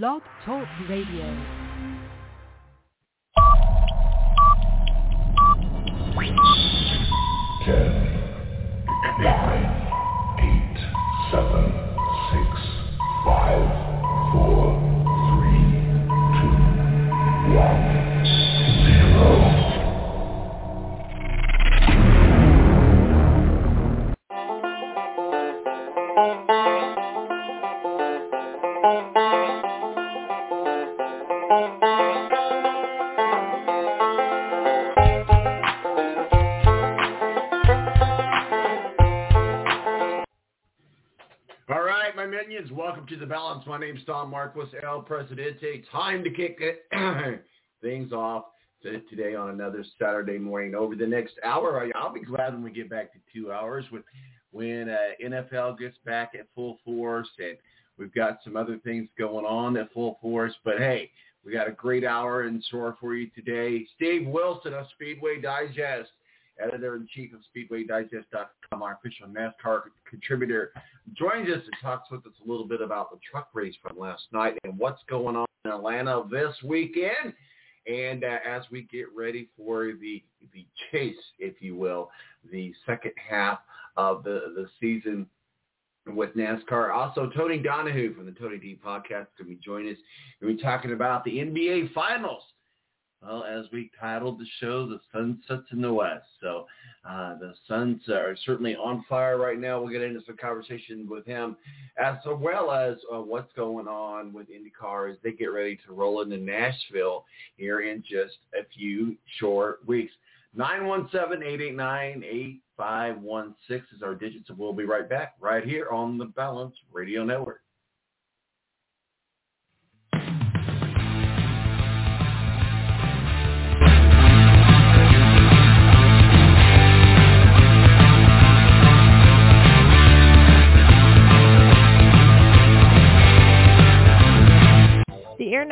Blog Talk Radio. Ten, nine, eight, seven, My name's Tom Marquis, El Presidente. Time to kick things off today on another Saturday morning. Over the next hour, I'll be glad when we get back to two hours when when uh, NFL gets back at full force and we've got some other things going on at full force. But hey, we got a great hour in store for you today. Steve Wilson of Speedway Digest, editor-in-chief of SpeedwayDigest.com, our official NASCAR contributor, joins us and talks with us a little bit about the truck race from last night and what's going on in Atlanta this weekend. And uh, as we get ready for the the chase, if you will, the second half of the the season with NASCAR. Also, Tony Donahue from the Tony D podcast is going to be joining us. We'll be talking about the NBA Finals. Well, as we titled the show, the sun sets in the west. So uh, the Suns are certainly on fire right now. We'll get into some conversation with him, as well as uh, what's going on with IndyCar as they get ready to roll into Nashville here in just a few short weeks. 917-889-8516 is our digits, and we'll be right back right here on the Balance Radio Network.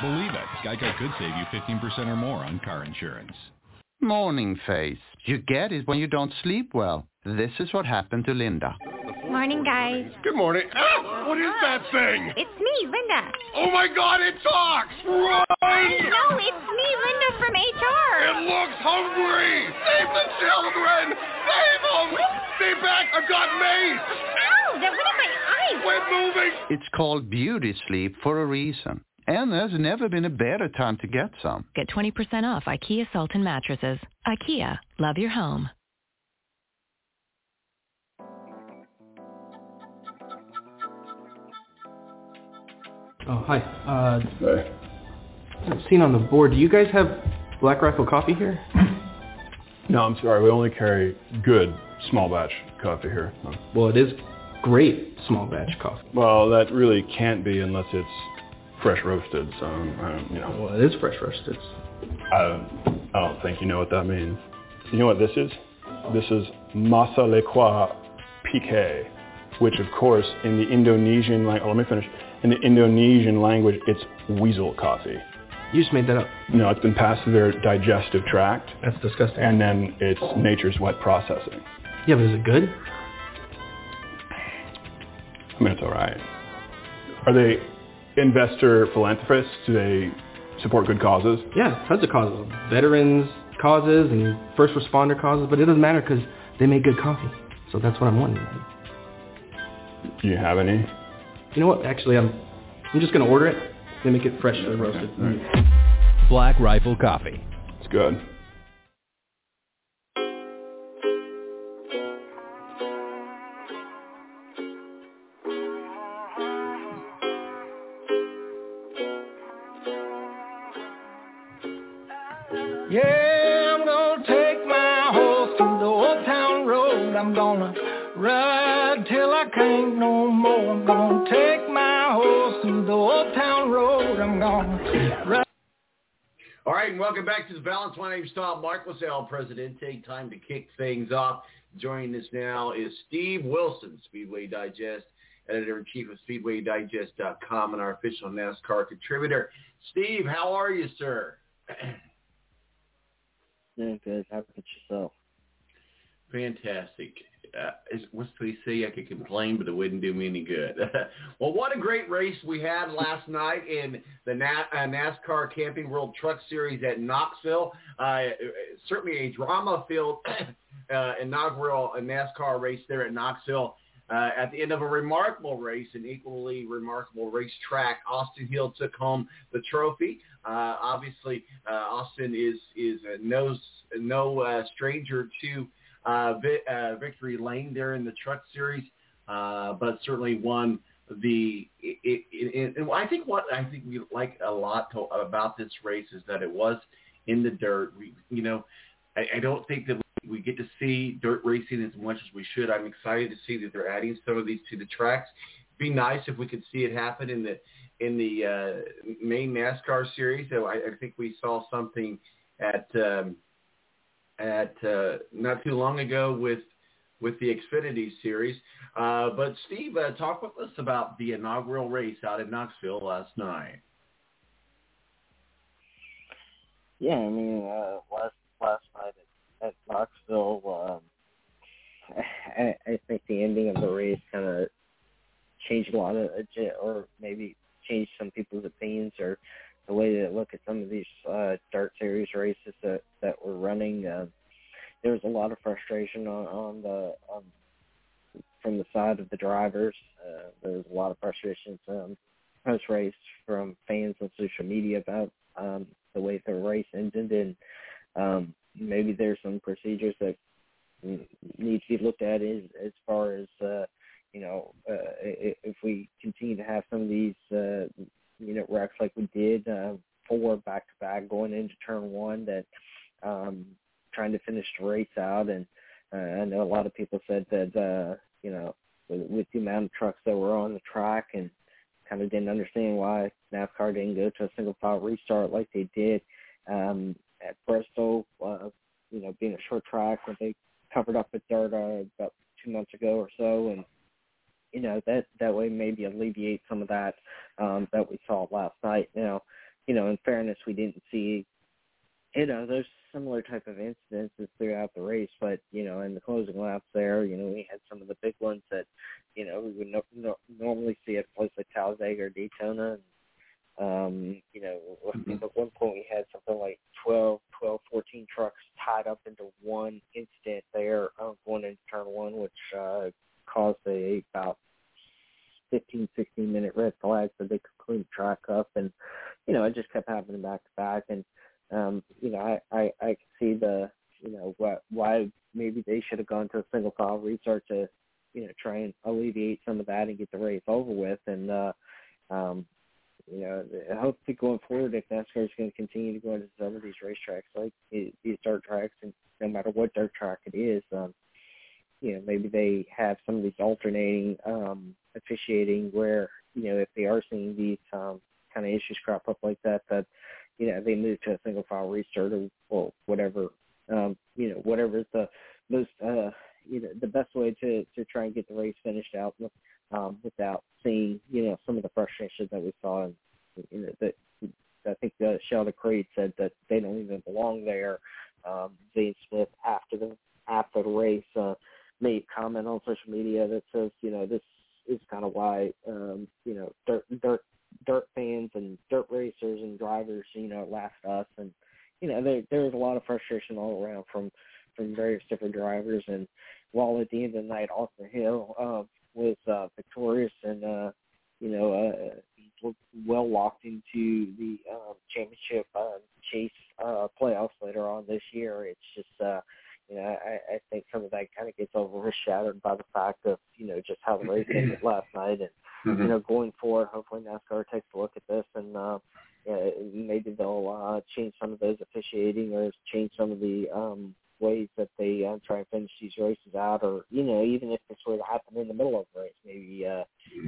Believe it, Geico could save you 15% or more on car insurance. Morning face. You get it when you don't sleep well. This is what happened to Linda. Morning, guys. Good morning. Ah, what is that thing? It's me, Linda. Oh my god, it talks! Run! No, it's me, Linda from HR. It looks hungry! Save the children! Save them! Stay back! I've got mace! Ow, that went in my eyes. Quit moving! It's called beauty sleep for a reason. And there's never been a better time to get some. Get 20% off IKEA Sultan mattresses. IKEA, love your home. Oh, hi. Uh, I've Seen on the board, do you guys have Black Rifle coffee here? No, I'm sorry. We only carry good small batch coffee here. Well, it is great small batch coffee. Well, that really can't be unless it's fresh roasted. So, um, I don't, you know. Well, it is fresh roasted. I don't, I don't think you know what that means. You know what this is? This is Masa Lequa Pique, which of course in the Indonesian language, oh, let me finish. In the Indonesian language, it's weasel coffee. You just made that up. No, it's been passed through their digestive tract. That's disgusting. And then it's nature's wet processing. Yeah, but is it good? I mean, it's all right. Are they investor philanthropists? Do they support good causes? Yeah, tons of causes. Veterans causes and first responder causes, but it doesn't matter because they make good coffee. So that's what I'm wanting. Do you have any? You know what? Actually, I'm I'm just gonna order it. They make it freshly roasted. Black Rifle Coffee. It's good. Back to the balance. My name's Tom Marcos, oh, El Presidente. Time to kick things off. Joining us now is Steve Wilson, Speedway Digest, editor-in-chief of SpeedwayDigest.com, and our official NASCAR contributor. Steve, how are you, sir? Yeah, good. How about yourself? Fantastic. Uh, is, what's they say? I could complain, but it wouldn't do me any good. well, what a great race we had last night in the Na- uh, NASCAR Camping World Truck Series at Knoxville. Uh, certainly a drama-filled uh, inaugural NASCAR race there at Knoxville. Uh, at the end of a remarkable race, an equally remarkable racetrack, Austin Hill took home the trophy. Uh, obviously, uh, Austin is is no no uh, stranger to uh, vi- uh, victory lane there in the Truck Series, uh, but certainly won the. It, it, it, and I think what I think we like a lot to, about this race is that it was in the dirt. We, you know, I, I don't think that we get to see dirt racing as much as we should. I'm excited to see that they're adding some of these to the tracks. It'd be nice if we could see it happen in the in the uh, main NASCAR series. So I, I think we saw something at um, at uh, not too long ago with with the Xfinity series. Uh, but Steve, uh, talk with us about the inaugural race out in Knoxville last night. Yeah, I mean, uh, last last night at, at Knoxville, um, I, I think the ending of the race kind of changed a lot of, or maybe changed some people's opinions or the way they look at some of these uh, Dart Series races that that were running. Uh, there was a lot of frustration on, on the um, from the side of the drivers. Uh, there was a lot of frustration um, post race from fans on social media about um, the way the race ended, and um, maybe there's some procedures that need to be looked at as as far as uh, you know uh, if we continue to have some of these uh, know wrecks like we did uh, four back to back going into turn one that um, trying to finish the race out and uh, I know a lot of people said that uh, you know with, with the amount of trucks that were on the track and kind of didn't understand why NASCAR didn't go to a single file restart like they did um, at Bristol. Uh, you know, being a short track when they covered up with dirt uh, about two months ago or so, and you know that that way maybe alleviate some of that um, that we saw last night. Now, you know, in fairness, we didn't see you know those similar type of incidences throughout the race, but you know, in the closing laps there, you know, we had some of the big ones that you know we would no, no, normally see at places like Talladega or Daytona. And, um, you know, think at one point we had something like 12, 12, 14 trucks tied up into one incident there um, going into turn one, which uh, caused a about 15, 16 minute red flag so they could clean track up. And, you know, it just kept happening back to back. And, um, you know, I, I, I could see the, you know, what, why maybe they should have gone to a single file restart to, you know, try and alleviate some of that and get the race over with. And, uh, um, you know, I hope that going forward, if NASCAR is going to continue to go into some of these racetracks, like these dirt tracks, and no matter what dirt track it is, um, you know, maybe they have some of these alternating um, officiating where, you know, if they are seeing these um, kind of issues crop up like that, that, you know, they move to a single file restart or, or whatever, um, you know, whatever is the most, uh, you know, the best way to, to try and get the race finished out um, without seeing, you know, some of the frustration that we saw and, you know, that I think uh, Sheldon Creed said that they don't even belong there. Um, Zane Smith after the after the race uh, made comment on social media that says, you know, this is kind of why um, you know dirt dirt dirt fans and dirt racers and drivers, you know, last us and you know there there was a lot of frustration all around from from various different drivers and while at the end of the night Austin Hill uh, was uh, victorious and uh, you know uh, he's well locked into the um, championship uh, chase uh, playoffs later on this year. It's just uh, you know I, I think some of that kind of gets overshadowed by the fact of you know just how the race ended last night and Mm-hmm. you know going forward hopefully NASCAR takes a look at this and uh, yeah, maybe they'll uh, change some of those officiating or change some of the um, ways that they uh, try and finish these races out, or you know, even if this were to happen in the middle of the race, maybe uh,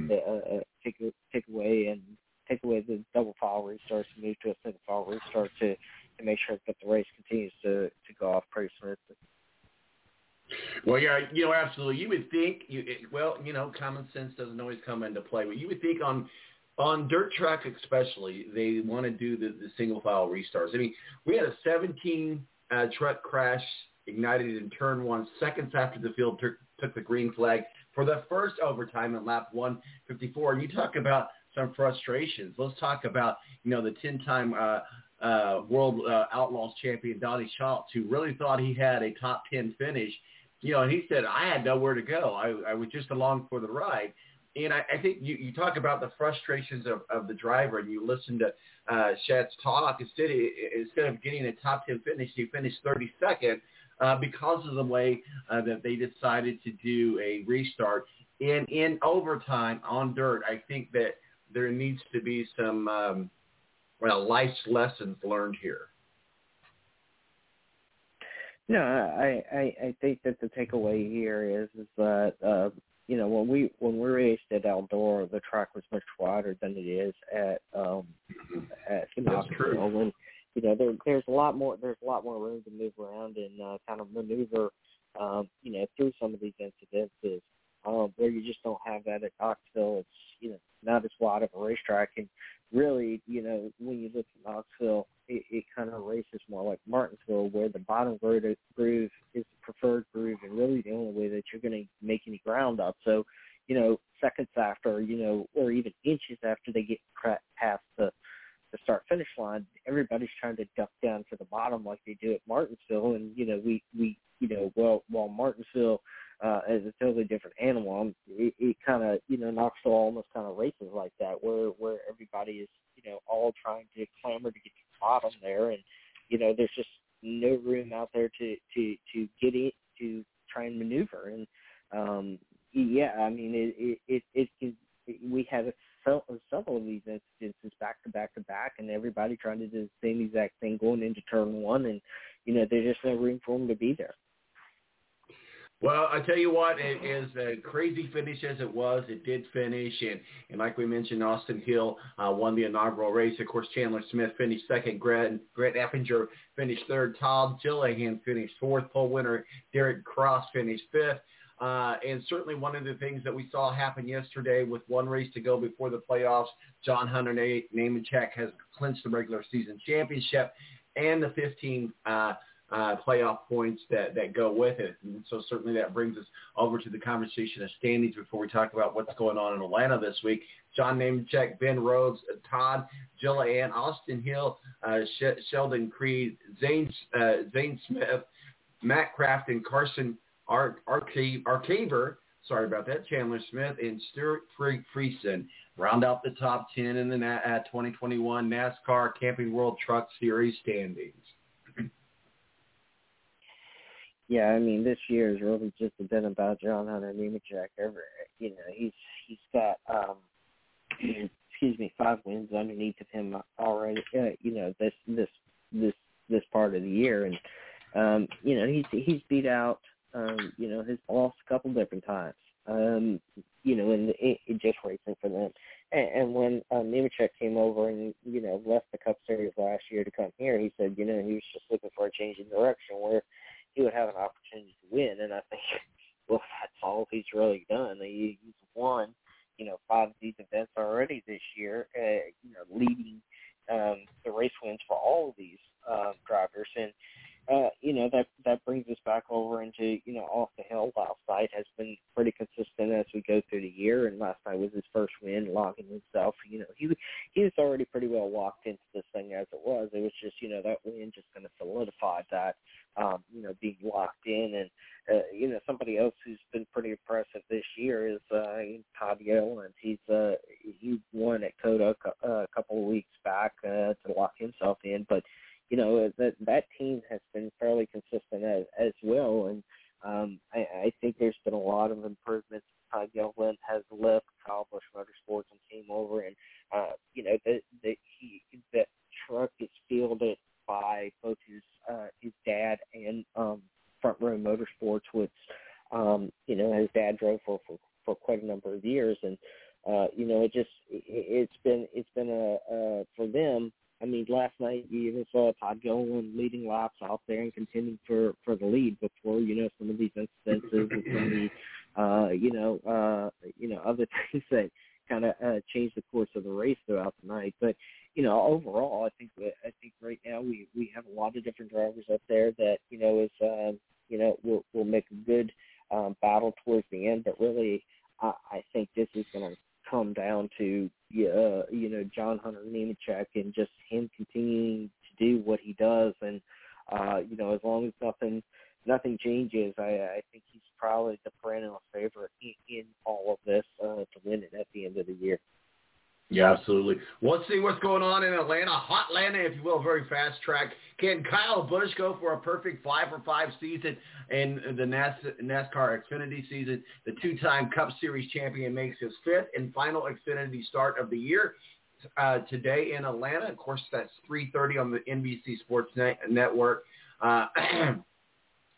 they, uh, uh, take take away and take away the double file restarts and move to a single file restart to to make sure that the race continues to to go off pretty smoothly. Well, yeah, you know, absolutely. You would think, you, it, well, you know, common sense doesn't always come into play, but you would think on on dirt track especially, they want to do the, the single file restarts. I mean, we had a 17 uh, truck crash ignited in turn one seconds after the field took, took the green flag for the first overtime in lap 154. And you talk about some frustrations. Let's talk about, you know, the 10-time uh, uh, world uh, outlaws champion Donny Schatz, who really thought he had a top 10 finish. You know, and he said, I had nowhere to go. I, I was just along for the ride. And I, I think you, you talk about the frustrations of, of the driver, and you listen to uh, Schatz talk. Instead, instead of getting a top 10 finish, he finished 32nd uh, because of the way uh, that they decided to do a restart. And in overtime on dirt, I think that there needs to be some um, well life's lessons learned here. No, I, I I think that the takeaway here is is that uh, you know when we when we raced at Eldora, the track was much wider than it is at um, at Knoxville, and you know there there's a lot more there's a lot more room to move around and uh, kind of maneuver um, you know through some of these incidences um, where you just don't have that at Knoxville. It's you know not as wide of a racetrack, and really you know when you look at Knoxville, it, it kind of races more like Martinsville, where the bottom groove is the preferred groove, and really the only way that you're going to make any ground up. So you know seconds after you know or even inches after they get past the the start finish line, everybody's trying to duck down to the bottom like they do at Martinsville, and you know we we you know well while Martinsville uh, is a totally different animal, um, it, it kind of you know Knoxville almost kind of races like that, where where everybody is you know all trying to clamor to get to the bottom there, and you know there's just no room out there to to to get it to try and maneuver, and um, yeah, I mean it it it, it, it we had several of these instances back to back to back, and everybody trying to do the same exact thing going into turn one, and you know there's just no room for them to be there. Well, I tell you what, it is a crazy finish as it was. It did finish, and, and like we mentioned, Austin Hill uh, won the inaugural race. Of course, Chandler Smith finished second. Grant, Grant Enfinger finished third. Todd Gilliland finished fourth. Pole winner Derek Kraus finished fifth. Uh, and certainly one of the things that we saw happen yesterday with one race to go before the playoffs, John Hunter Nemechek has clinched the regular season championship and the 15 uh, uh, playoff points that, that go with it. And so certainly that brings us over to the conversation of standings before we talk about what's going on in Atlanta this week. John Nemechek, Ben Rhodes, Todd Gilliland, Austin Hill, uh, Sh- Sheldon Creed, Zane, uh, Zane Smith, Matt Craft, and Carson Ar- Arcaver, sorry about that, Chandler Smith, and Stewart Friesen round out the top 10 in the uh, 2021 NASCAR Camping World Truck Series standings. Yeah, I mean this year has really just been about John Hunter Nemechek. Every you know he's he's got um excuse me five wins underneath of him already. Uh, you know this this this this part of the year, and um you know he's he's beat out um you know his boss a couple different times. Um you know and it, it just racing for them. And, and when um, Nemechek came over and you know left the Cup Series last year to come here, he said you know he was just looking for a change in direction where he would have an opportunity to win. And I think, well, that's all he's really done. He, he's won, you know, five of these events already this year, uh, you know, leading um, the race wins for all of these uh, drivers, and uh, you know that that brings us back over into you know off the hill. Last night has been pretty consistent as we go through the year, and last night was his first win, locking himself. You know he he was already pretty well locked into this thing as it was. It was just you know that win just kind of solidified that um, you know being locked in, and uh, you know somebody else who's been pretty impressive this year is uh, Todd Gilliland. He's uh, he won at COTA a, a couple of weeks back uh, to lock himself in, but you know that that team has been fairly consistent as, as well, and um, I, I think there's been a lot of improvements. Todd Gilliland has left Kyle Busch Motorsports and came over, and uh, you know the the he that truck is fielded by both his uh, his dad and um, Front Row Motorsports, which um, you know his dad drove for, for for quite a number of years, and uh, you know it just it, it's been it's been a uh, for them I mean, last night you even saw Todd Gilliland leading laps out there and contending for for the lead before you know some of these incidences and some of the uh, you know uh, you know other things that kind of uh, changed the course of the race throughout the night. But you know, overall, I think I think right now we we have a lot of different drivers up there that you know is um, you know will will make a good um, battle towards the end. But really, I, I think this is going to come down to uh, you know John Hunter Nemechek and just him continuing to do what he does, and uh, you know as long as nothing nothing changes, I, I think he's probably the perennial favorite in, in all of this uh, to win it at the end of the year. Yeah, absolutely. Let's see what's going on in Atlanta. Hot Atlanta, if you will, very fast track. Can Kyle Busch go for a perfect five for five season in the NASCAR Xfinity season? The two-time Cup Series champion makes his fifth and final Xfinity start of the year uh, today in Atlanta. Of course, that's 3.30 on the NBC Sports Net- Network. Uh,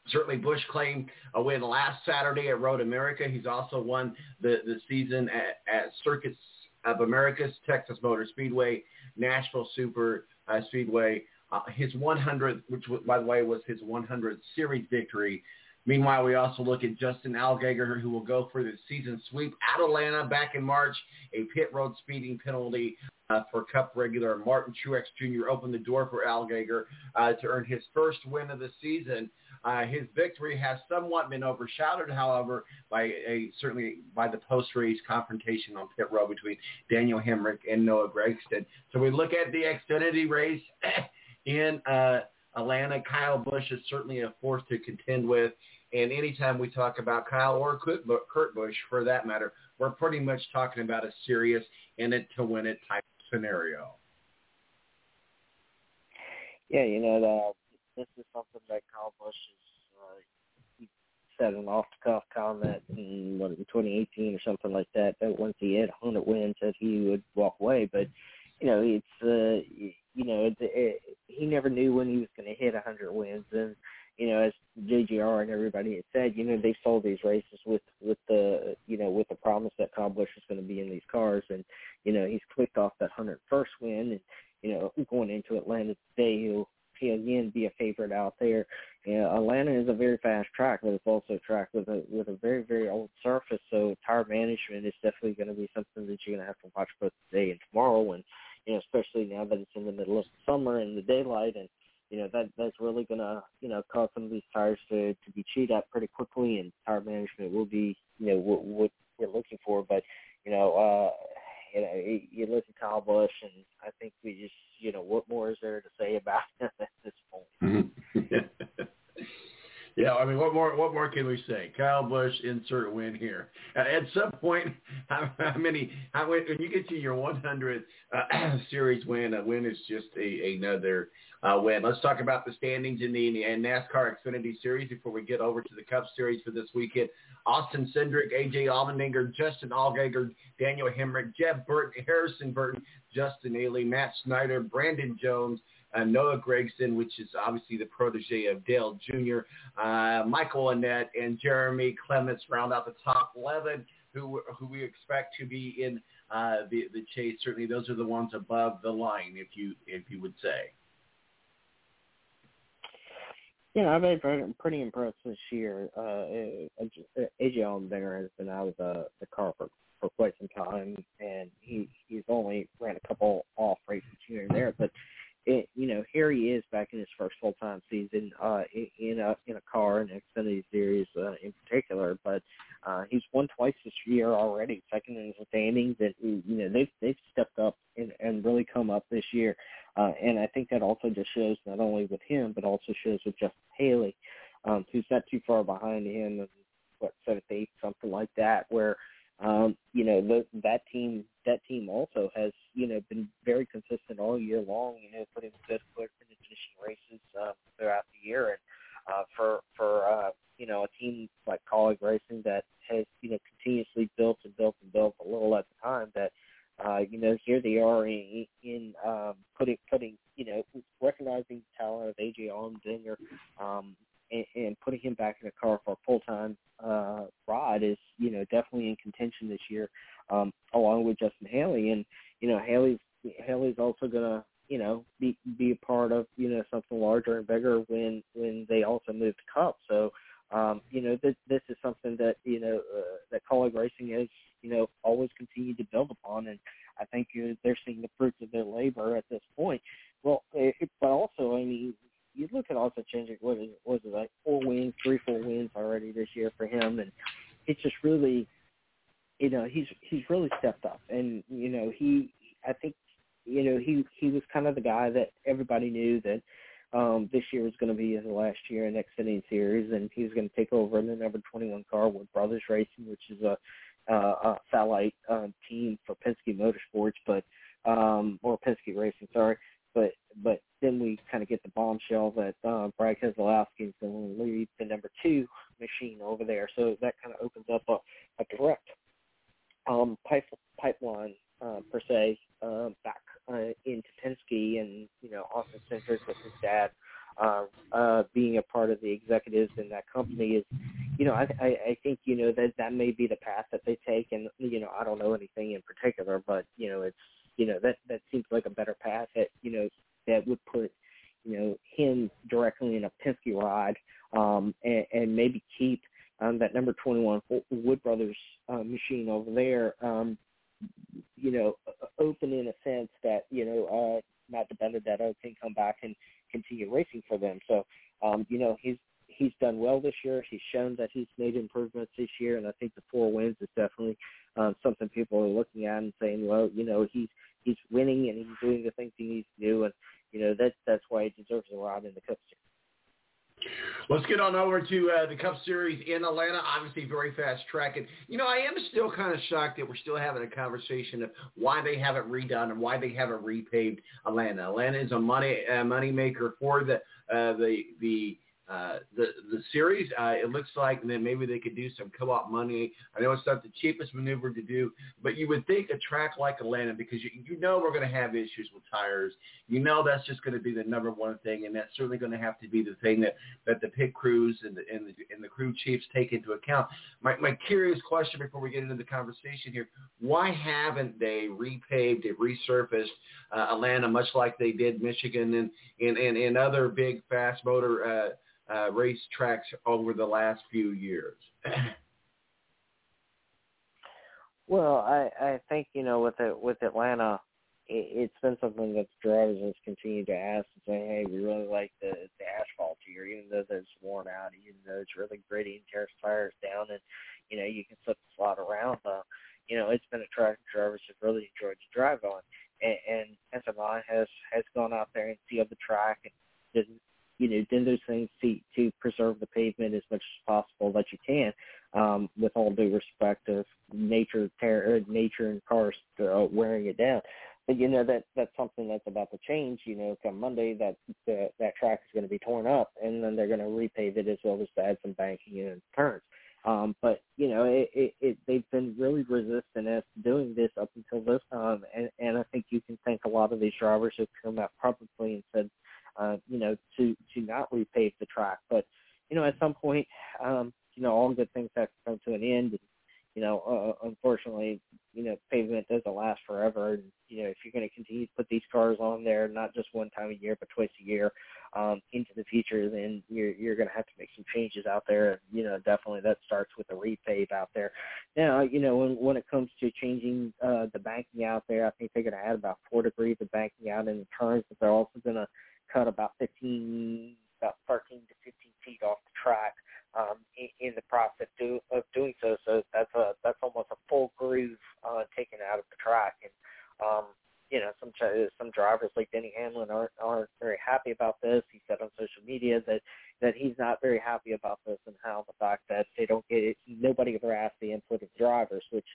certainly Busch claimed a win last Saturday at Road America. He's also won the, the season at, at Circuits of America's Texas Motor Speedway, Nashville Super uh, Speedway. Uh, his 100th, which by the way was his 100th series victory. Meanwhile, we also look at Justin Allgaier, who will go for the season sweep at Atlanta back in March. A pit road speeding penalty uh, for Cup regular Martin Truex Jr. opened the door for Allgaier uh, to earn his first win of the season. Uh, his victory has somewhat been overshadowed, however, by a certainly by the post-race confrontation on pit row between Daniel Hemric and Noah Gragson. So we look at the Xfinity race in uh, Atlanta. Kyle Busch is certainly a force to contend with. And anytime we talk about Kyle or Kurt Busch, for that matter, we're pretty much talking about a serious in it to win it type scenario. Yeah, you know, the this is something that Kyle Busch is uh, said an off the cuff comment in what in 2018 or something like that. That once he had 100 wins, that he would walk away. But you know, it's uh, you know, it, it, he never knew when he was going to hit 100 wins, and you know, as JGR and everybody had said, you know, they sold these races with with the you know with the promise that Kyle Busch was going to be in these cars, and you know, he's clicked off that 101st win, and you know, going into Atlanta today, he'll he again be a favorite out there. You know, Atlanta is a very fast track, but it's also a track with a with a very very old surface. So tire management is definitely going to be something that you're going to have to watch both today and tomorrow, and you know especially now that it's in the middle of summer and the daylight, and you know that that's really going to you know cause some of these tires to to be chewed up pretty quickly, and tire management will be you know what, what we're looking for, but you know. uh you know, you listen to Kyle Busch, and I think we just, you know, what more is there to say about him at this point? Mm-hmm. yeah, I mean, what more? What more can we say? Kyle Busch, insert win here. Uh, at some point, how, how many? How when you get to your 100th uh, series win, a win is just a, another uh, win. Let's talk about the standings in the, in the NASCAR Xfinity Series before we get over to the Cup Series for this weekend. Austin Cindric, AJ Allmendinger, Justin Allgaier, Daniel Hemric, Jeb Burton, Harrison Burton, Justin Haley, Myatt Snider, Brandon Jones, uh, Noah Gragson, which is obviously the protege of Dale Jr., uh, Michael Annett, and Jeremy Clements round out the top 11 who, who we expect to be in uh, the, the chase. Certainly those are the ones above the line, if you, if you would say. Yeah, I've been pretty, pretty impressed this year. Uh, AJ Allmendinger has been out of the, the car for, for quite some time, and he he's only ran a couple off races here and there, but here he is back in his first full time season uh, in a in a car in Xfinity Series uh, in particular. But uh, he's won twice this year already, second in the standings, and you know they've they've stepped up and and really come up this year. Uh, and I think that also just shows not only with him, but also shows with Justin Haley, um, who's not too far behind him, what seventh, eighth, something like that, where um, you know, the, that team that team also has, you know, been very consistent all year long, you know, putting good foot in the finishing races uh, throughout the year. And uh, for for uh, you know, a team like Kaulig Racing that has, you know, continuously built and built and built a little at a time that uh, you know, here they are in, in um, putting putting you know recognizing the talent of AJ Allmendinger, um, and, putting him back in a car for a full time uh, ride is you know definitely in contention this year, um, along with Justin Haley. And you know Haley's Haley's also gonna you know be be a part of you know something larger and bigger when when they also move to Cup. So um, you know this this is something that you know uh, that Kaulig Racing has you know always continued to build upon, and I think uh, they're seeing the fruits of their labor at this point. Well, it, but also I mean you look at also changing what is was it like four wins, three, four wins already this year for him, and it's just really, you know, he's he's really stepped up, and you know he, I think, you know he he was kind of the guy that everybody knew that um this year was going to be his last year in Xfinity Series, and he was going to take over in the number 21 car with Brothers Racing, which is a, uh, a satellite um, team for Penske Motorsports, but um or Penske Racing, sorry but but then we kind of get the bombshell that uh, Brad Keselowski is going to lead the number two machine over there. So that kind of opens up a, um, pipe, pipeline uh, per se uh, back uh, into Penske and you know Austin Cindric with his dad uh, uh, being a part of the executives in that company is, you know, I, I, I think you know that that may be the path that they take, and you know I don't know anything in particular, but you know it's you know that that seems like a better path that you know that would put you know him directly in a Penske ride um, and, and maybe keep um, that number 21 Wood Brothers uh, machine over there. Um, you know, open in a sense that you know uh, Matt DiBenedetto can come back and continue racing for them. So um, you know he's he's done well this year. He's shown that he's made improvements this year, and I think the four wins is definitely um, something people are looking at and saying, well, you know, he's he's winning and he's doing the things he needs to do, and you know that's that's why he deserves a ride in the Cup Series. Let's get on over to uh, the Cup Series in Atlanta. Obviously, very fast track. And, you know, I am still kind of shocked that we're still having a conversation of why they haven't redone and why they haven't repaved Atlanta. Atlanta is a money uh, money maker for the uh, the the uh, the the series. Uh, it looks like then maybe they could do some co-op money. I know it's not the cheapest maneuver to do, but you would think a track like Atlanta because you you know we're going to have issues with tires. You know that's just going to be the number one thing, and that's certainly going to have to be the thing that that the pit crews and the and the, and the crew chiefs take into account. My my curious question before we get into the conversation here: Why haven't they repaved it, resurfaced uh, Atlanta much like they did Michigan and and and, and other big fast motor uh, uh, race tracks over the last few years? well, I I think you know with it with Atlanta, it, it's been something that the drivers has continued to ask and say, hey, we really like the the asphalt here, even though it's worn out, even though it's really gritty and tears tires down, and you know you can slip the slot around. Uh, you know, it's been a track drivers have really enjoyed to drive on, and, and SMI has has gone out there and sealed the track and didn't you know, do those things to to preserve the pavement as much as possible that you can, um, with all due respect of nature, ter- nature and cars uh, wearing it down. But you know that that's something that's about to change. You know, come Monday, that the, that track is going to be torn up, and then they're going to repave it as well as add some banking and turns. Um, but you know, it, it, it, they've been really resistant as to doing this up until this time, and, and I think you can thank a lot of these drivers who come out publicly and said, uh, you know, to to not repave the track. But you know, at some point, um, you know, all good things have to come to an end. And, you know, uh, unfortunately, you know, pavement doesn't last forever. And, you know, if you're going to continue to put these cars on there, not just one time a year, but twice a year, um, into the future, then you're you're going to have to make some changes out there. You know, definitely that starts with a repave out there. now, you know, when when it comes to changing uh, the banking out there, I think they're going to add about four degrees of banking out in the turns, but they're also going to cut about 15, about 13 to 15 feet off the track um, in, in the process do, of doing so. So that's a that's almost a full groove uh, taken out of the track, and um, you know, some some drivers like Denny Hamlin aren't aren't very happy about this. He said on social media that that he's not very happy about this and how the fact that they don't get it, nobody ever asked the input of drivers, which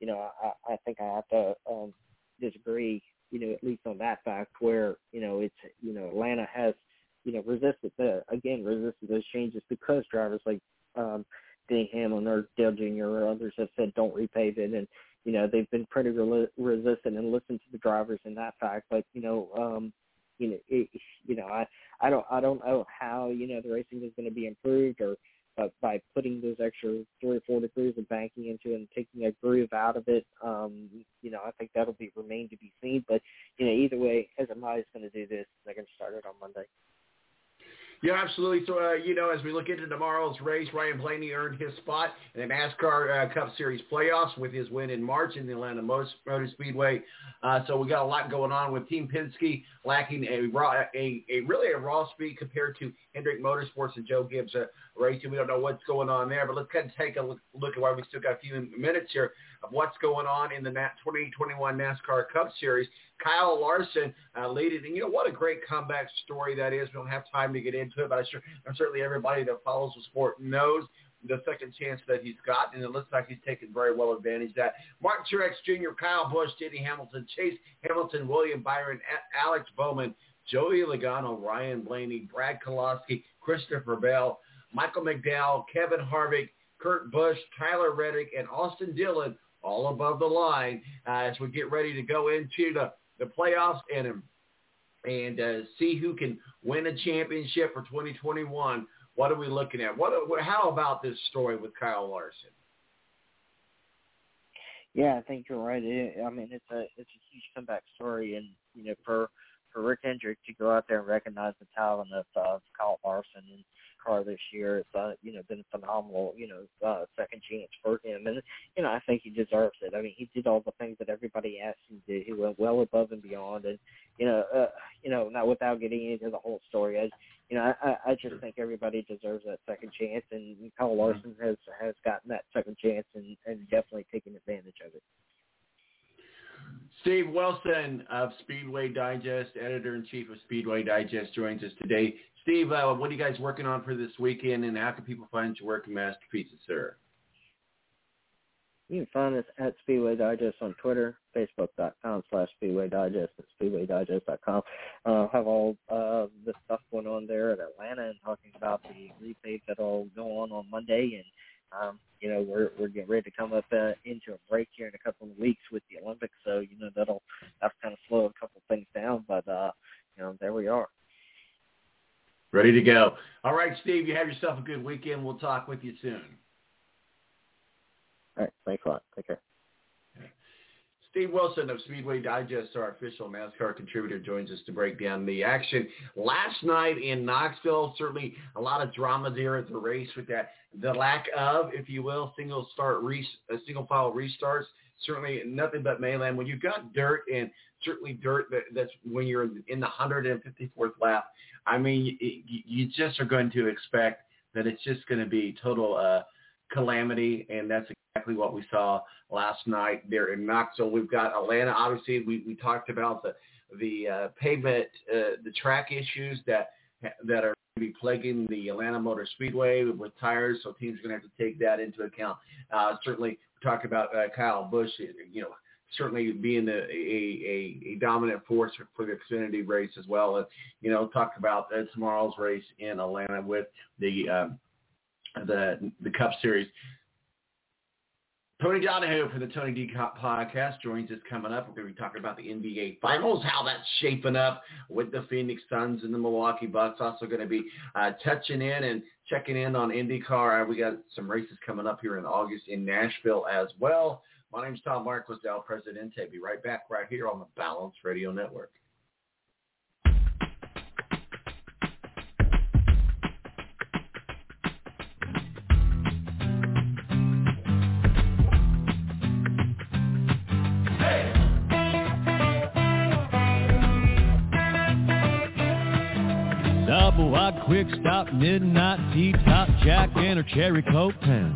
you know I, I think I have to um, disagree. You know, at least on that fact, where you know it's you know Atlanta has you know resisted the again resisted those changes because drivers like um, Denny Hamlin or Dale Jr. or others have said don't repave it and you know they've been pretty re- resistant and listened to the drivers in that fact. But you know, um, you know, it, you know, I I don't I don't know how you know the racing is going to be improved or but by putting those extra three or four degrees of banking into it and taking a groove out of it, um, you know, I think that'll be remain to be seen. But you know, either way, as is going to do this, they're going to start it on Monday. Yeah, absolutely. So, uh, you know, as we look into tomorrow's race, Ryan Blaney earned his spot in the NASCAR uh, Cup Series playoffs with his win in March in the Atlanta Motor Speedway. Uh, so we got a lot going on with Team Penske lacking a raw, a, a really a raw speed compared to Hendrick Motorsports and Joe Gibbs uh, racing. We don't know what's going on there, but let's kind of take a look, look at why we still got a few minutes here of what's going on in the 2021 NASCAR Cup Series. Kyle Larson uh, leading, and you know what a great comeback story that is. We don't have time to get into it, but I'm sure I'm certainly everybody that follows the sport knows the second chance that he's got, and it looks like he's taken very well advantage of that. Mark Truex Jr., Kyle Busch, Denny Hamlin, Chase Hamilton, William Byron, Alex Bowman, Joey Logano, Ryan Blaney, Brad Keselowski, Christopher Bell, Michael McDowell, Kevin Harvick, Kurt Busch, Tyler Reddick, and Austin Dillon all above the line uh, as we get ready to go into the, the playoffs and and uh, see who can win a championship for 2021. What are we looking at? What, how about this story with Kyle Larson? Yeah, I think you're right. It, I mean, it's a it's a huge comeback story, and you know, for for Rick Hendrick to go out there and recognize the talent of uh, Kyle Larson and car this year. It's uh, you know been a phenomenal you know uh, second chance for him, and you know I think he deserves it. I mean he did all the things that everybody asked him to. do. He went well above and beyond, and you know uh, you know not without getting into the whole story. I, you know I, I just think everybody deserves that second chance, and Kyle Larson has has gotten that second chance and and definitely taken advantage of it. Steve Wilson of Speedway Digest, editor-in-chief of Speedway Digest, joins us today. Steve, uh, what are you guys working on for this weekend, and how can people find your work in Masterpieces, sir? You can find us at Speedway Digest on Twitter, Facebook.com slash Speedway Digest, and SpeedwayDigest.com. Uh, have all uh, the stuff going on there at Atlanta and talking about the repave that'll go on on Monday. And, um, you know, we're, we're getting ready to come up uh, into a break here in a couple of weeks with the Olympics. So, you know, that'll have to kind of slow a couple of things down. But, uh, you know, there we are. Ready to go. All right, Steve, you have yourself a good weekend. We'll talk with you soon. All right. Thanks a lot. Take care. Steve Wilson of Speedway Digest, our official NASCAR contributor, joins us to break down the action last night in Knoxville. Certainly a lot of drama there at the race with that, the lack of, if you will, single start, re, uh, single file restarts. Certainly nothing but mainland. When you've got dirt and certainly dirt that, that's when you're in the 154th lap, I mean, you, you just are going to expect that it's just going to be total uh, calamity, and that's exactly what we saw last night there in Knoxville. We've got Atlanta. Obviously, we, we talked about the the uh, pavement, uh, the track issues that that are be plaguing the Atlanta Motor Speedway with tires, so teams are going to have to take that into account. Uh, certainly, we talked about uh, Kyle Busch, you know, certainly being a, a, a, dominant force for, the Xfinity race as well. And, you know, talk about uh, tomorrow's race in Atlanta with the um, the the Cup Series. Tony Donahue for the Tony D podcast joins us coming up. We're going to be talking about the NBA Finals, how that's shaping up with the Phoenix Suns and the Milwaukee Bucks. Also going to be uh, touching in and checking in on IndyCar. We got some races coming up here in August in Nashville as well. My name is Tom Marcos, Del Presidente. Be right back right here on the Balance Radio Network. Quick stop, midnight tea, top jack, and a cherry coke town.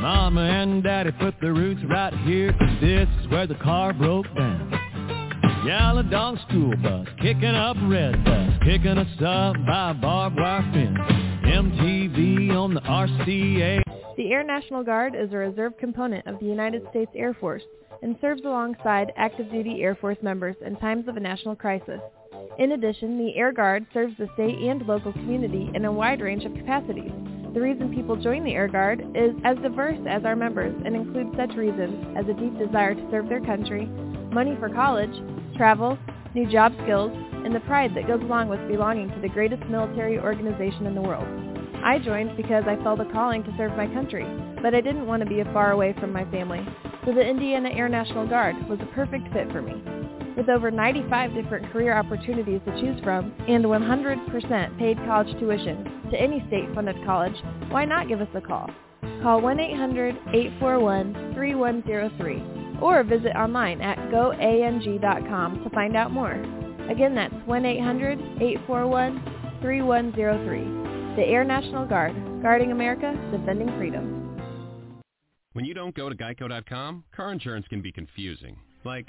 Mama and daddy put the roots right here, cause this is where the car broke down. Yellow dog school bus, kicking up red dust, kicking us up by barbed wire fence. MTV on the RCA. The Air National Guard is a reserve component of the United States Air Force and serves alongside active duty Air Force members in times of a national crisis. In addition, the Air Guard serves the state and local community in a wide range of capacities. The reason people join the Air Guard is as diverse as our members and includes such reasons as a deep desire to serve their country, money for college, travel, new job skills, and the pride that goes along with belonging to the greatest military organization in the world. I joined because I felt a calling to serve my country, but I didn't want to be far away from my family, so the Indiana Air National Guard was a perfect fit for me. With over 95 different career opportunities to choose from and 100% paid college tuition to any state-funded college, why not give us a call? Call 1-800-841-3103 or visit online at goang.com to find out more. Again, that's 1-800-841-3103. The Air National Guard, guarding America, defending freedom. When you don't go to geico.com, car insurance can be confusing. Like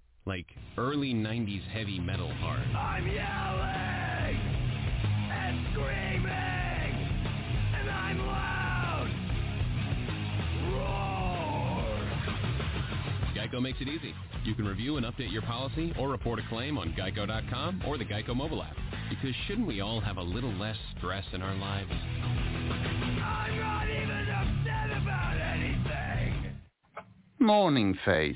Like early 90s heavy metal hard. I'm yelling and screaming and I'm loud. Roar. Geico makes it easy. You can review and update your policy or report a claim on geico.com or the Geico mobile app. Because shouldn't we all have a little less stress in our lives? I'm not even upset about anything. Morning face.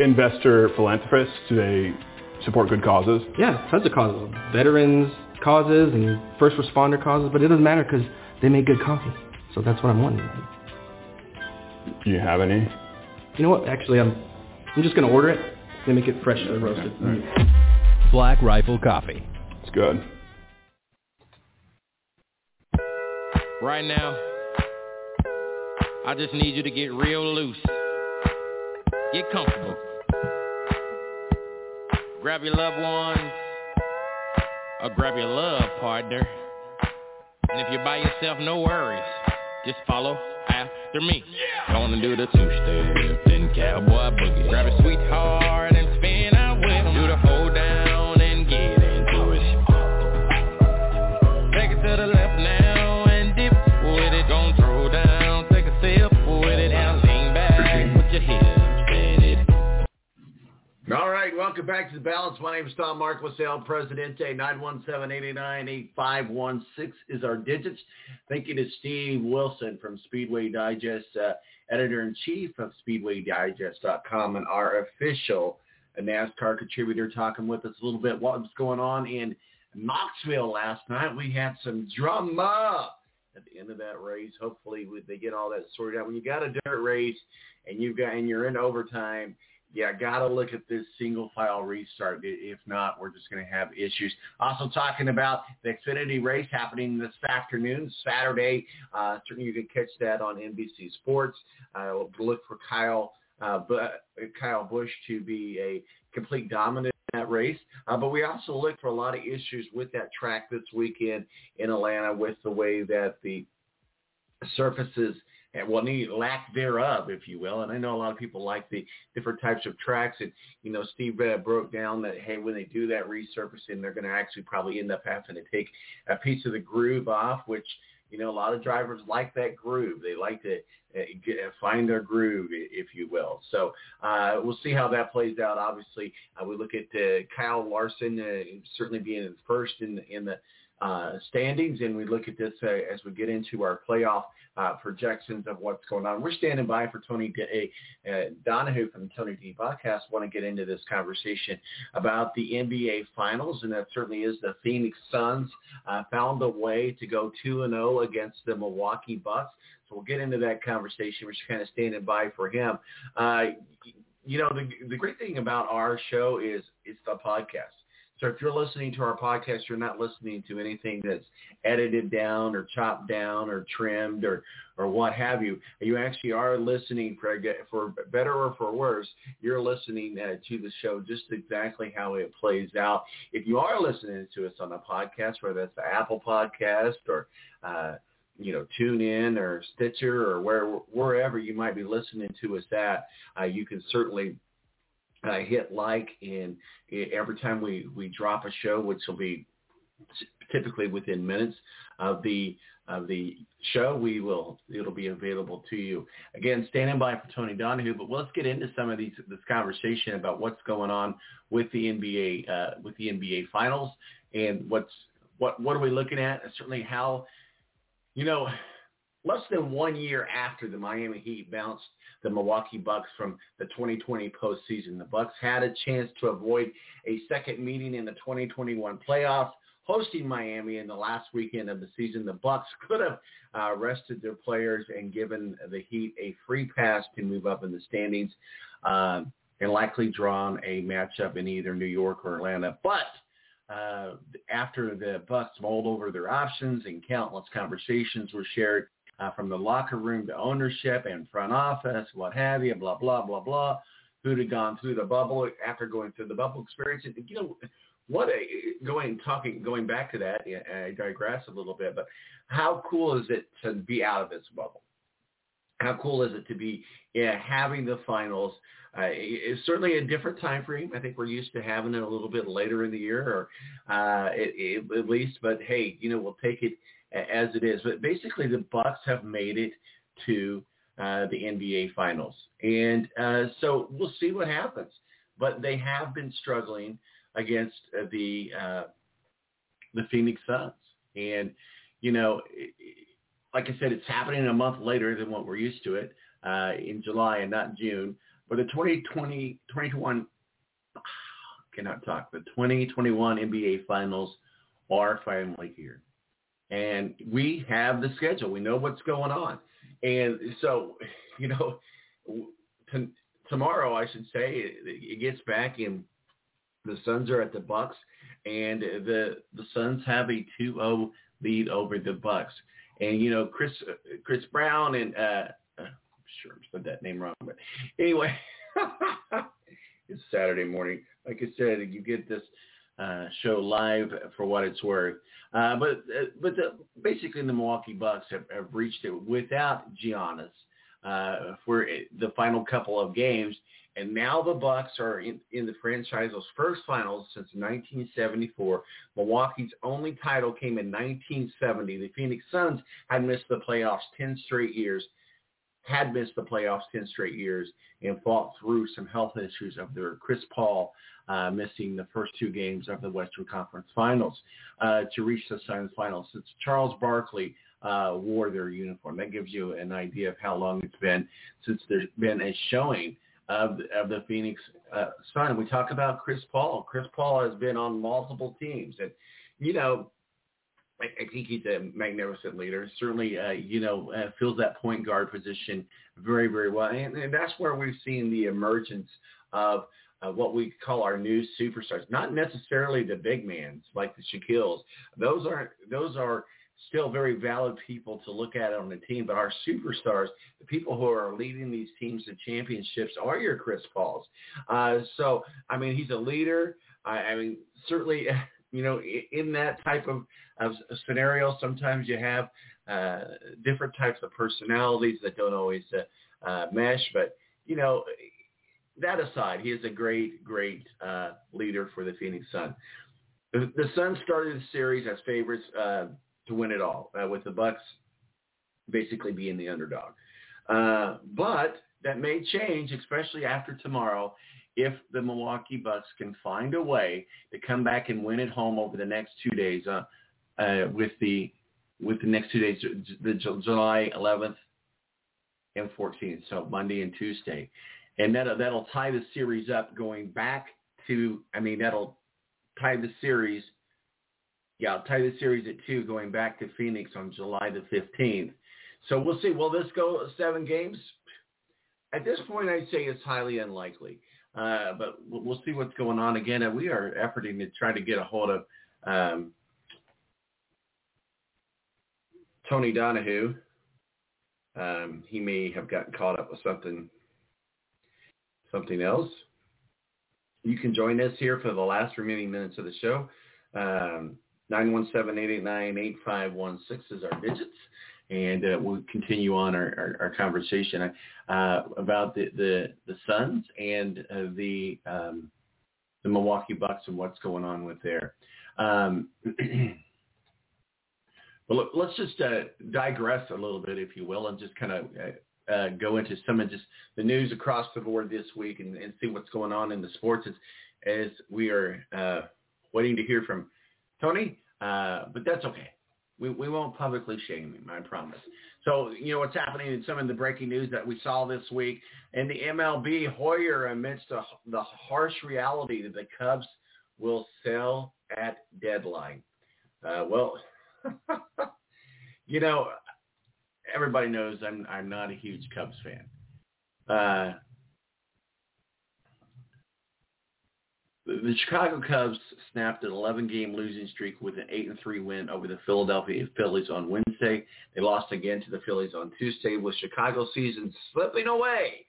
investor philanthropists? Do they support good causes? Yeah, tons of causes. Veterans causes and first responder causes, but it doesn't matter because they make good coffee. So that's what I'm wanting. Do you have any? You know what? Actually, I'm I'm just gonna order it. They make it fresh and roasted. Black Rifle Coffee. It's good. Right now, I just need you to get real loose. Get comfortable. Grab your loved ones or grab your love partner. And if you're by yourself, no worries. Just follow after me. Gonna do the two-step, then cowboy boogie. Grab a sweetheart welcome back to the balance. My name is Tom Marquis, El Presidente. 917-899-8516 is our digits. Thank you to Steve Wilson from Speedway Digest, uh, editor-in-chief of SpeedwayDigest.com and our official NASCAR contributor talking with us a little bit what was going on in Knoxville last night. We had some drama at the end of that race. Hopefully they get all that sorted out. When you got a dirt race and you've got and you're in overtime – yeah, got to look at this single file restart. If not, we're just to have issues. Also talking about the Xfinity race happening this afternoon, Saturday. Uh, certainly you can catch that on NBC Sports. Uh, look for Kyle uh, Kyle Busch to be a complete dominant in that race. Uh, but we also look for a lot of issues with that track this weekend in Atlanta with the way that the surfaces well, need lack thereof, if you will. And I know a lot of people like the different types of tracks. And you know, Steve uh, broke down that hey, when they do that resurfacing, they're going to actually probably end up having to take a piece of the groove off, which you know a lot of drivers like that groove. They like to find their groove, if you will. So uh, we'll see how that plays out. Obviously, uh, we look at uh, Kyle Larson uh, certainly being first in the, in the uh, standings, and we look at this uh, as we get into our playoff uh, projections of what's going on. We're standing by for Tony D- uh, Donahue from the Tony D podcast. Want to get into this conversation about the NBA Finals, and that certainly is the Phoenix Suns uh, found a way to go two and zero oh against the Milwaukee Bucks. So we'll get into that conversation. We're just kind of standing by for him. Uh, you know, the the great thing about our show is it's the podcast. So if you're listening to our podcast, you're not listening to anything that's edited down or chopped down or trimmed or, or what have you. You actually are listening for, for better or for worse. You're listening uh, to the show just exactly how it plays out. If you are listening to us on a podcast, whether that's the Apple podcast or, uh, you know, tune in or Stitcher or where, wherever you might be listening to us at, uh, you can certainly uh, hit like and every time we, we drop a show, which will be typically within minutes of the of the show, we will it'll be available to you. Again, standing by for Tony Donahue, but let's get into some of these this conversation about what's going on with the NBA uh, with the NBA finals and what's what what are we looking at? Certainly how you know less than one year after the Miami Heat bounced the Milwaukee Bucks from the 2020 postseason. The Bucks had a chance to avoid a second meeting in the 2021 playoffs. Hosting Miami in the last weekend of the season, the Bucks could have uh, rested their players and given the Heat a free pass to move up in the standings, uh, and likely drawn a matchup in either New York or Atlanta. But uh, after the Bucks mulled over their options and countless conversations were shared, uh, from the locker room to ownership and front office, what have you, blah, blah, blah, blah, who'd have gone through the bubble after going through the bubble experience. You know, what a, going, talking, going back to that, I digress a little bit, but how cool is it to be out of this bubble? How cool is it to be yeah, having the finals? Uh, it's certainly a different time frame. I think we're used to having it a little bit later in the year, or uh, it, it, at least. But hey, you know, we'll take it as it is. But basically, the Bucks have made it to uh, the NBA Finals, and uh, so we'll see what happens. But they have been struggling against uh, the uh, the Phoenix Suns, and you know, like I said, it's happening a month later than what we're used to it uh, in July and not June. But the 2020, 2021, cannot talk. The 2021 NBA Finals are finally here and we have the schedule. We know what's going on. And so, you know, t- tomorrow, I should say, it, it gets back and the Suns are at the Bucks, and the the Suns have a 2-0 lead over the Bucks. And you know, Chris Chris Brown and uh, I'm sure I said that name wrong, but anyway, it's Saturday morning. Like I said, you get this uh, show live for what it's worth. Uh, but uh, but the, basically, the Milwaukee Bucks have, have reached it without Giannis uh, for the final couple of games, and now the Bucks are in, in the franchise's first finals since 1974. Milwaukee's only title came in 1970. The Phoenix Suns had missed the playoffs 10 straight years. had missed the playoffs 10 straight years and fought through some health issues of their Chris Paul uh, missing the first two games of the Western Conference Finals uh, to reach the Suns Finals. Since Charles Barkley uh, wore their uniform, that gives you an idea of how long it's been since there's been a showing of, of the Phoenix uh, Sun. We talk about Chris Paul. Chris Paul has been on multiple teams, and you know I, I think he's a magnificent leader. Certainly, uh, you know, uh, fills that point guard position very, very well. And, and that's where we've seen the emergence of uh, what we call our new superstars. Not necessarily the big mans like the Shaquilles. Those are those are still very valid people to look at on the team. But our superstars, the people who are leading these teams to championships, are your Chris Pauls. Uh, so, I mean, he's a leader. I, I mean, certainly, you know, in that type of of scenarios. Sometimes you have uh, different types of personalities that don't always uh, uh, mesh. But, you know, that aside, he is a great, great uh, leader for the Phoenix Sun. The, the started the series as favorites uh, to win it all, uh, with the Bucks basically being the underdog. Uh, but that may change, especially after tomorrow, if the Milwaukee Bucks can find a way to come back and win at home over the next two days. Uh, uh, with the with the next two days, the July 11th and 14th, so Monday and Tuesday, and that that'll tie the series up going back to. I mean, that'll tie the series. Yeah, I'll tie the series at two, going back to Phoenix on July the 15th. So we'll see. Will this go seven games? At this point, I'd say it's highly unlikely. Uh, but we'll see what's going on again. And we are efforting to try to get a hold of um, Tony Donahue. Um, he may have gotten caught up with something something else. You can join us here for the last remaining minutes of the show. Um, 917-889-8516 is our digits. And uh, we'll continue on our, our, our conversation uh, about the, the, the Suns and uh, the, um, the Milwaukee Bucks and what's going on with there. Um, Well, look, let's just uh, digress a little bit, if you will, and just kind of uh, uh, go into some of just the news across the board this week and, and see what's going on in the sports as, as we are waiting to hear from Tony. Uh, but that's okay. We, we won't publicly shame him, I promise. So, you know, what's happening in some of the breaking news that we saw this week. And the MLB, Hoyer, amidst the, the harsh reality that the Cubs will sell at deadline. Uh, well, you know, everybody knows I'm I'm not a huge Cubs fan. Uh, the, Chicago Cubs snapped an 11-game losing streak with an 8-3 win over the Philadelphia Phillies on Wednesday. They lost again to the Phillies on Tuesday, with Chicago season slipping away.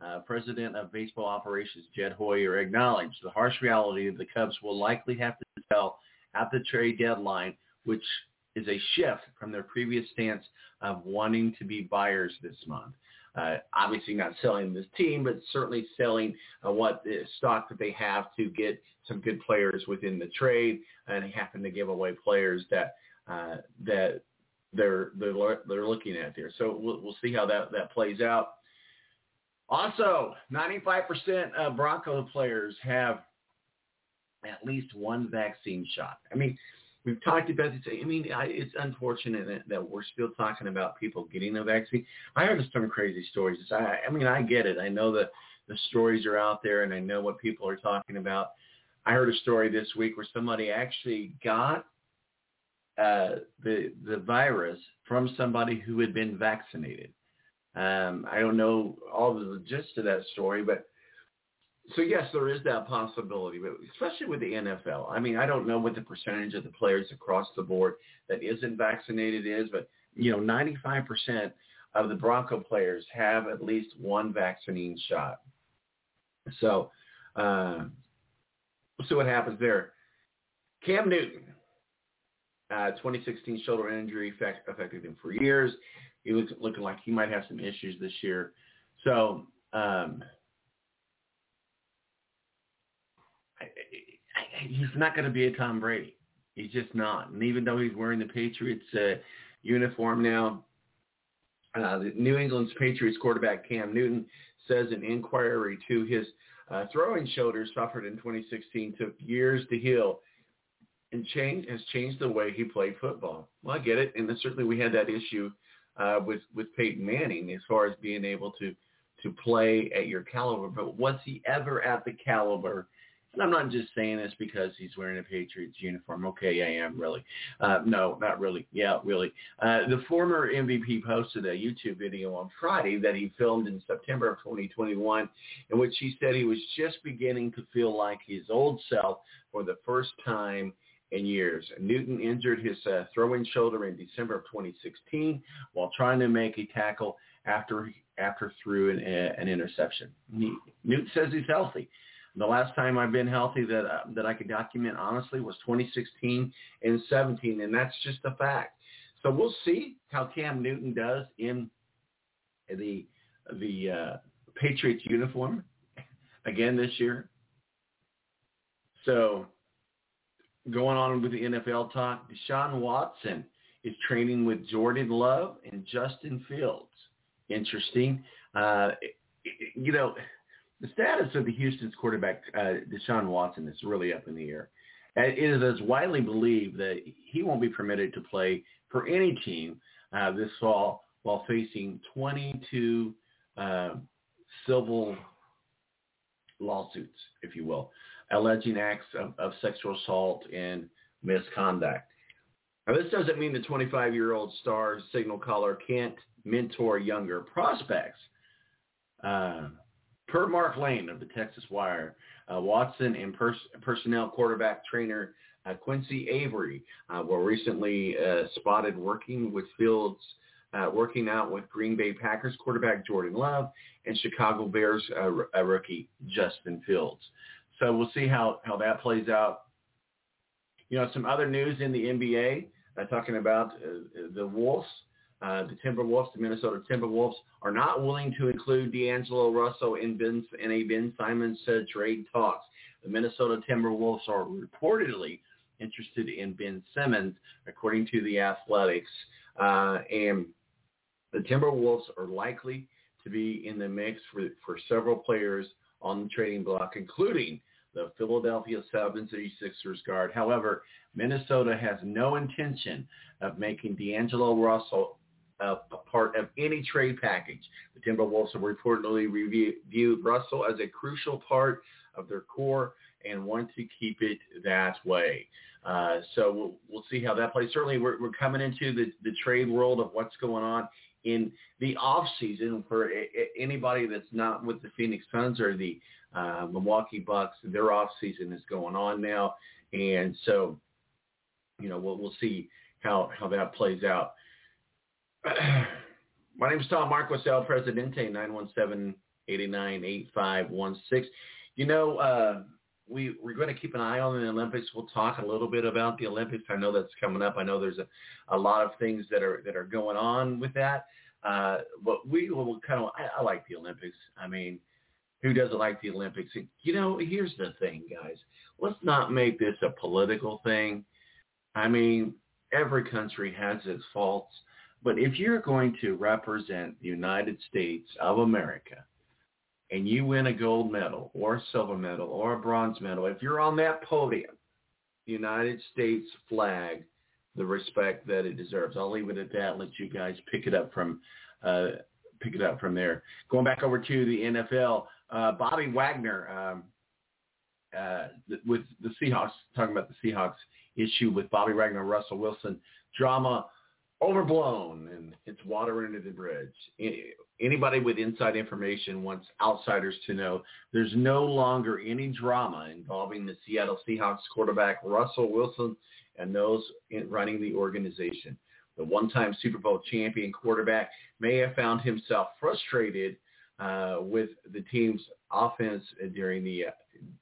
Uh, President of Baseball Operations Jed Hoyer acknowledged the harsh reality that the Cubs will likely have to sell at the trade deadline, which is a shift from their previous stance of wanting to be buyers this month. Uh, obviously not selling this team, but certainly selling uh, what stock that they have to get some good players within the trade, and they happen to give away players that uh, that they're they're they're looking at there. So we'll, we'll see how that that plays out. Also, 95% of Bronco players have at least one vaccine shot. I mean, we've talked about this. I mean, I, it's unfortunate that, that we're still talking about people getting the vaccine. I heard some crazy stories. I, I mean, I get it. I know that the stories are out there, and I know what people are talking about. I heard a story this week where somebody actually got uh, the the virus from somebody who had been vaccinated. Um, I don't know all the gist of that story, but so yes, there is that possibility, but especially with the NFL. I mean, I don't know what the percentage of the players across the board that isn't vaccinated is, but you know, 95% of the Bronco players have at least one vaccine shot. So uh, we'll see what happens there. Cam Newton, uh, 2016 shoulder injury affect, affected him for years. He looks looking like he might have some issues this year. So um, he's not going to be a Tom Brady. He's just not. And even though he's wearing the Patriots uh, uniform now, Uh, the New England's Patriots quarterback Cam Newton says an inquiry to his uh, throwing shoulder suffered in 2016 took years to heal and change has changed the way he played football. Well, I get it, and certainly we had that issue uh, with with Peyton Manning as far as being able to to play at your caliber. But was he ever at the caliber? And I'm not just saying this because he's wearing a Patriots uniform. Okay, I am really. Uh, no, not really. Yeah, really. Uh, the former MVP posted a YouTube video on Friday that he filmed in September of 2021 in which he said he was just beginning to feel like his old self for the first time in years. Newton injured his uh, throwing shoulder in December of 2016 while trying to make a tackle after after threw an, an interception. Newton says he's healthy. The last time I've been healthy that uh, that I could document honestly was 2016 and 17, and that's just a fact. So we'll see how Cam Newton does in the the uh, Patriots uniform again this year. So going on with the NFL talk, Deshaun Watson is training with Jordan Love and Justin Fields. Interesting. Uh, you know, the status of the Houston's quarterback, uh, Deshaun Watson, is really up in the air. It is widely believed that he won't be permitted to play for any team uh, this fall while facing 22 uh, civil lawsuits, if you will, alleging acts of, of sexual assault and misconduct. Now, this doesn't mean the 25-year-old star signal caller can't mentor younger prospects. Uh, per Mark Lane of the Texans Wire, uh, Watson and pers- personnel quarterback trainer uh, Quincy Avery uh, were recently uh, spotted working with Fields, uh, working out with Green Bay Packers quarterback Jordan Love and Chicago Bears rookie Justin Fields. So we'll see how, how that plays out. You know, some other news in the NBA, talking about the Wolves. Uh, the Timberwolves, the Minnesota Timberwolves, are not willing to include D'Angelo Russell in, ben, in a Ben Simmons said trade talks. The Minnesota Timberwolves are reportedly interested in Ben Simmons, according to the Athletics. Uh, and the Timberwolves are likely to be in the mix for, for several players on the trading block, including the Philadelphia 76ers guard. However, Minnesota has no intention of making D'Angelo Russell a part of any trade package. The Timberwolves have reportedly viewed Russell as a crucial part of their core and want to keep it that way. Uh, so we'll, we'll see how that plays. Certainly, we're, we're coming into the, the trade world of what's going on in the off season for a, a, anybody that's not with the Phoenix Suns or the uh, Milwaukee Bucks. Their off season is going on now, and so you know we'll, we'll see how how that plays out. My name is Tom Marquis, El Presidente, 917-889-8516. You know, uh, we, we're going to keep an eye on the Olympics. We'll talk a little bit about the Olympics. I know that's coming up. I know there's a, a lot of things that are that are going on with that. Uh, but we will kind of, I, I like the Olympics. I mean, who doesn't like the Olympics? You know, here's the thing, guys. Let's not make this a political thing. I mean, every country has its faults. But if you're going to represent the United States of America and you win a gold medal or a silver medal or a bronze medal, if you're on that podium, the United States flag, the respect that it deserves. I'll leave it at that. Let you guys pick it up from uh, pick it up from there. Going back over to the NFL, uh, Bobby Wagner um, uh, with the Seahawks, talking about the Seahawks issue with Bobby Wagner, Russell Wilson drama overblown and it's water under the bridge. Anybody with inside information wants outsiders to know there's no longer any drama involving the Seattle Seahawks quarterback Russell Wilson and those running the organization. The one-time Super Bowl champion quarterback may have found himself frustrated uh, with the team's offense during the uh,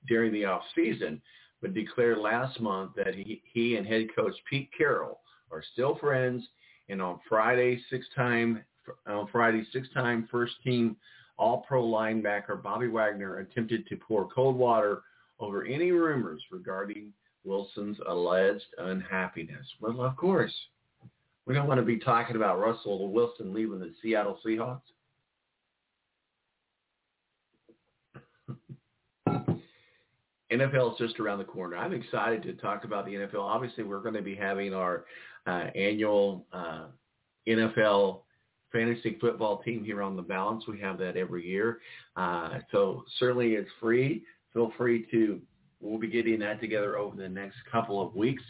during the off season, but declared last month that he, he and head coach Pete Carroll are still friends and on Friday, six-time on Friday, six-time first-team All-Pro linebacker Bobby Wagner attempted to pour cold water over any rumors regarding Wilson's alleged unhappiness. Well, of course, We don't want to be talking about Russell Wilson leaving the Seattle Seahawks. NFL is just around the corner. I'm excited to talk about the NFL. Obviously, we're going to be having our uh, annual uh, NFL fantasy football team here on the balance. We have that every year. Uh, so certainly it's free. Feel free to, we'll be getting that together over the next couple of weeks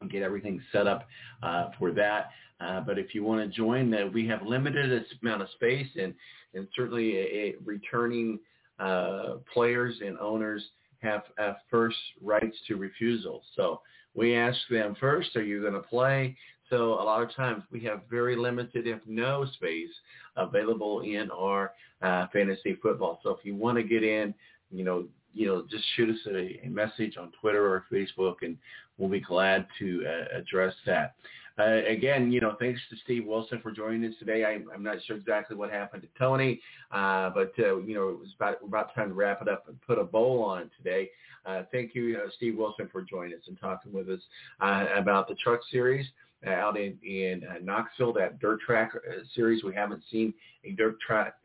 and get everything set up uh, for that. Uh, but if you want to join, that we have limited amount of space and, and certainly a, a returning uh, players and owners have, have first rights to refusal. So we ask them first, are you going to play? So a lot of times we have very limited, if no space available in our uh, fantasy football. So if you want to get in, you know, you know, just shoot us a, a message on Twitter or Facebook, and we'll be glad to uh, address that. Uh, again, you know, thanks to Steve Wilson for joining us today. I, I'm not sure exactly what happened to Tony, uh, but uh, you know, it was about about time to wrap it up and put a bowl on today. Uh, thank you, uh, Steve Wilson, for joining us and talking with us uh, about the Truck Series out in in Knoxville, that dirt track series. We haven't seen a dirt track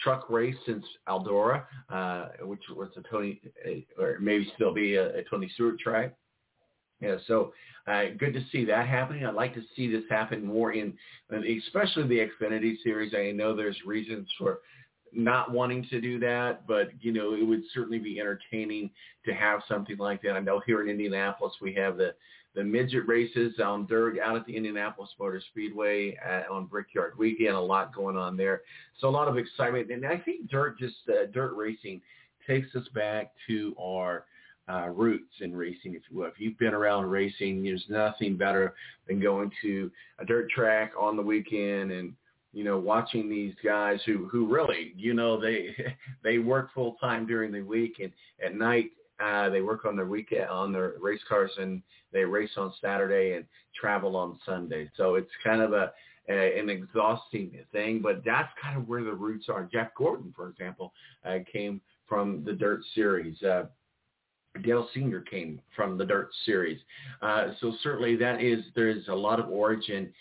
truck race since Eldora, uh, which was a Tony, or maybe still be a, a Tony Stewart track. Yeah, so uh, good to see that happening. I'd like to see this happen more in, especially the Xfinity series. I know there's reasons for not wanting to do that, but you know it would certainly be entertaining to have something like that. I know here in Indianapolis we have the the midget races on dirt out at the Indianapolis Motor Speedway at, on Brickyard Weekend. A lot going on there, so a lot of excitement. And I think dirt just uh, dirt racing takes us back to our uh, roots in racing, if you will. If you've been around racing, there's nothing better than going to a dirt track on the weekend and you know watching these guys who who really you know they they work full time during the week and at night uh, they work on their weekend on their race cars and they race on Saturday and travel on Sunday. So it's kind of a, a an exhausting thing, but that's kind of where the roots are. Jeff Gordon, for example, uh, came from the Dirt Series. Uh, Dale Senior came from the Dirt Series. Uh, so certainly that is there is a lot of origin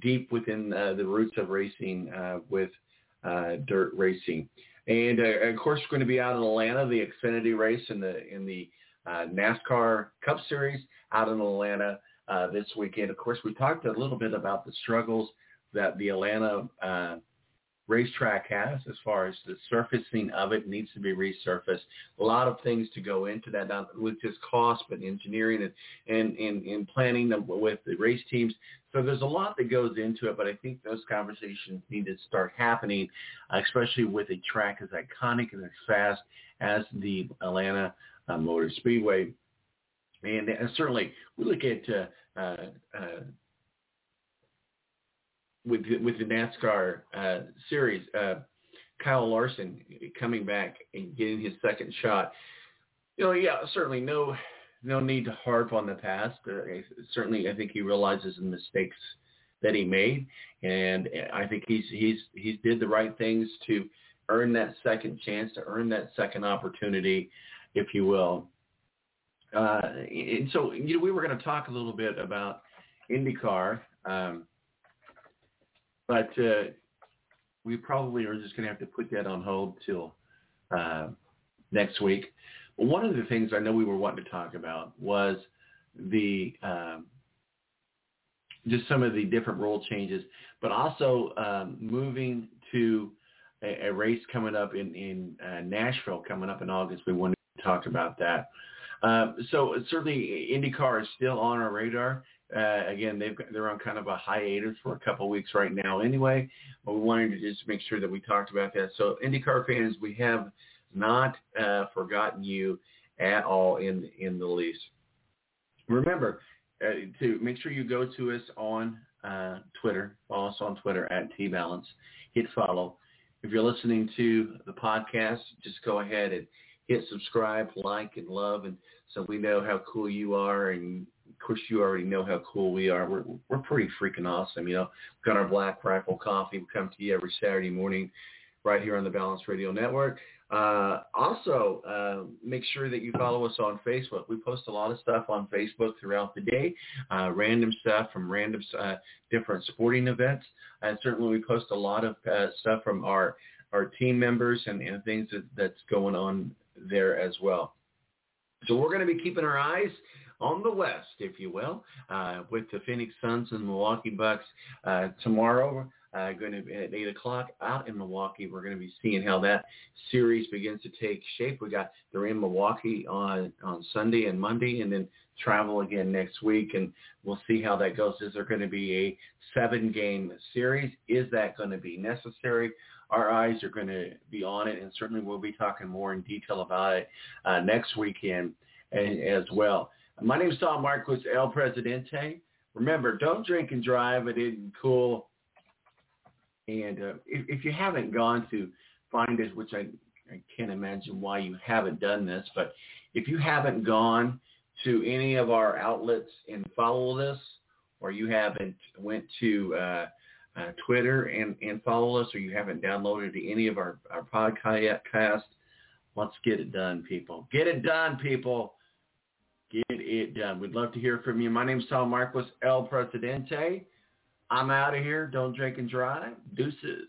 deep within uh, the roots of racing uh, with uh, dirt racing. And of course, we're going to be out in Atlanta, the Xfinity race in the in the NASCAR Cup Series out in Atlanta this weekend. Of course, we talked a little bit about the struggles that the Atlanta racetrack has as far as the surfacing of it needs to be resurfaced. A lot of things to go into that, not with just cost, but engineering and, and, and, and planning with the race teams. So there's a lot that goes into it, but I think those conversations need to start happening, especially with a track as iconic and as fast as the Atlanta uh, Motor Speedway. And, and certainly we look at uh, uh, uh with the, with the NASCAR uh, series, uh, Kyle Larson coming back and getting his second shot. You know, yeah, certainly no no need to harp on the past. Uh, certainly, I think he realizes the mistakes that he made, and I think he's he's he's did the right things to earn that second chance, to earn that second opportunity, if you will. Uh, and so, you know, we were going to talk a little bit about IndyCar. Um, but uh, we probably are just going to have to put that on hold till uh, next week. But one of the things I know we were wanting to talk about was the um, just some of the different rule changes, but also um, moving to a, a, race coming up in in uh, Nashville coming up in August. We wanted to talk about that. Um, so certainly IndyCar is still on our radar. Uh, again, they've they're on kind of a hiatus for a couple weeks right now anyway, but we wanted to just make sure that we talked about that. So IndyCar fans, we have not uh, forgotten you at all in in the least. Remember uh, to make sure you go to us on uh, Twitter. Follow us on Twitter at tbalance. Hit follow. If you're listening to the podcast, just go ahead and hit subscribe, like, and love, and so we know how cool you are and of course, you already know how cool we are. We're we're pretty freaking awesome. You know, we've got our Black Rifle Coffee. We come to you every Saturday morning, right here on the Balance Radio Network. Uh, also, uh, make sure that you follow us on Facebook. We post a lot of stuff on Facebook throughout the day, uh, random stuff from random uh, different sporting events. And certainly we post a lot of uh, stuff from our, our team members and, and things that, that's going on there as well. So we're going to be keeping our eyes on the West, if you will, uh, with the Phoenix Suns and Milwaukee Bucks uh, tomorrow. Uh, going to be at 8 o'clock out in Milwaukee. We're going to be seeing how that series begins to take shape. We got they're in Milwaukee on on Sunday and Monday, and then travel again next week, and we'll see how that goes. Is there going to be a seven-game series? Is that going to be necessary? Our eyes are going to be on it, and certainly we'll be talking more in detail about it uh, next weekend as well. My name is Tom Marquis, El Presidente. Remember, don't drink and drive. It isn't cool. And uh, if, if you haven't gone to find us, which I, I can't imagine why you haven't done this, but if you haven't gone to any of our outlets and follow this, or you haven't went to uh, uh, Twitter and, and follow us, or you haven't downloaded any of our, our podcast, let's get it done, people. Get it done, people. It done. We'd love to hear from you. My name is Tom Marquis, El Presidente. I'm out of here. Don't drink and drive. Deuces.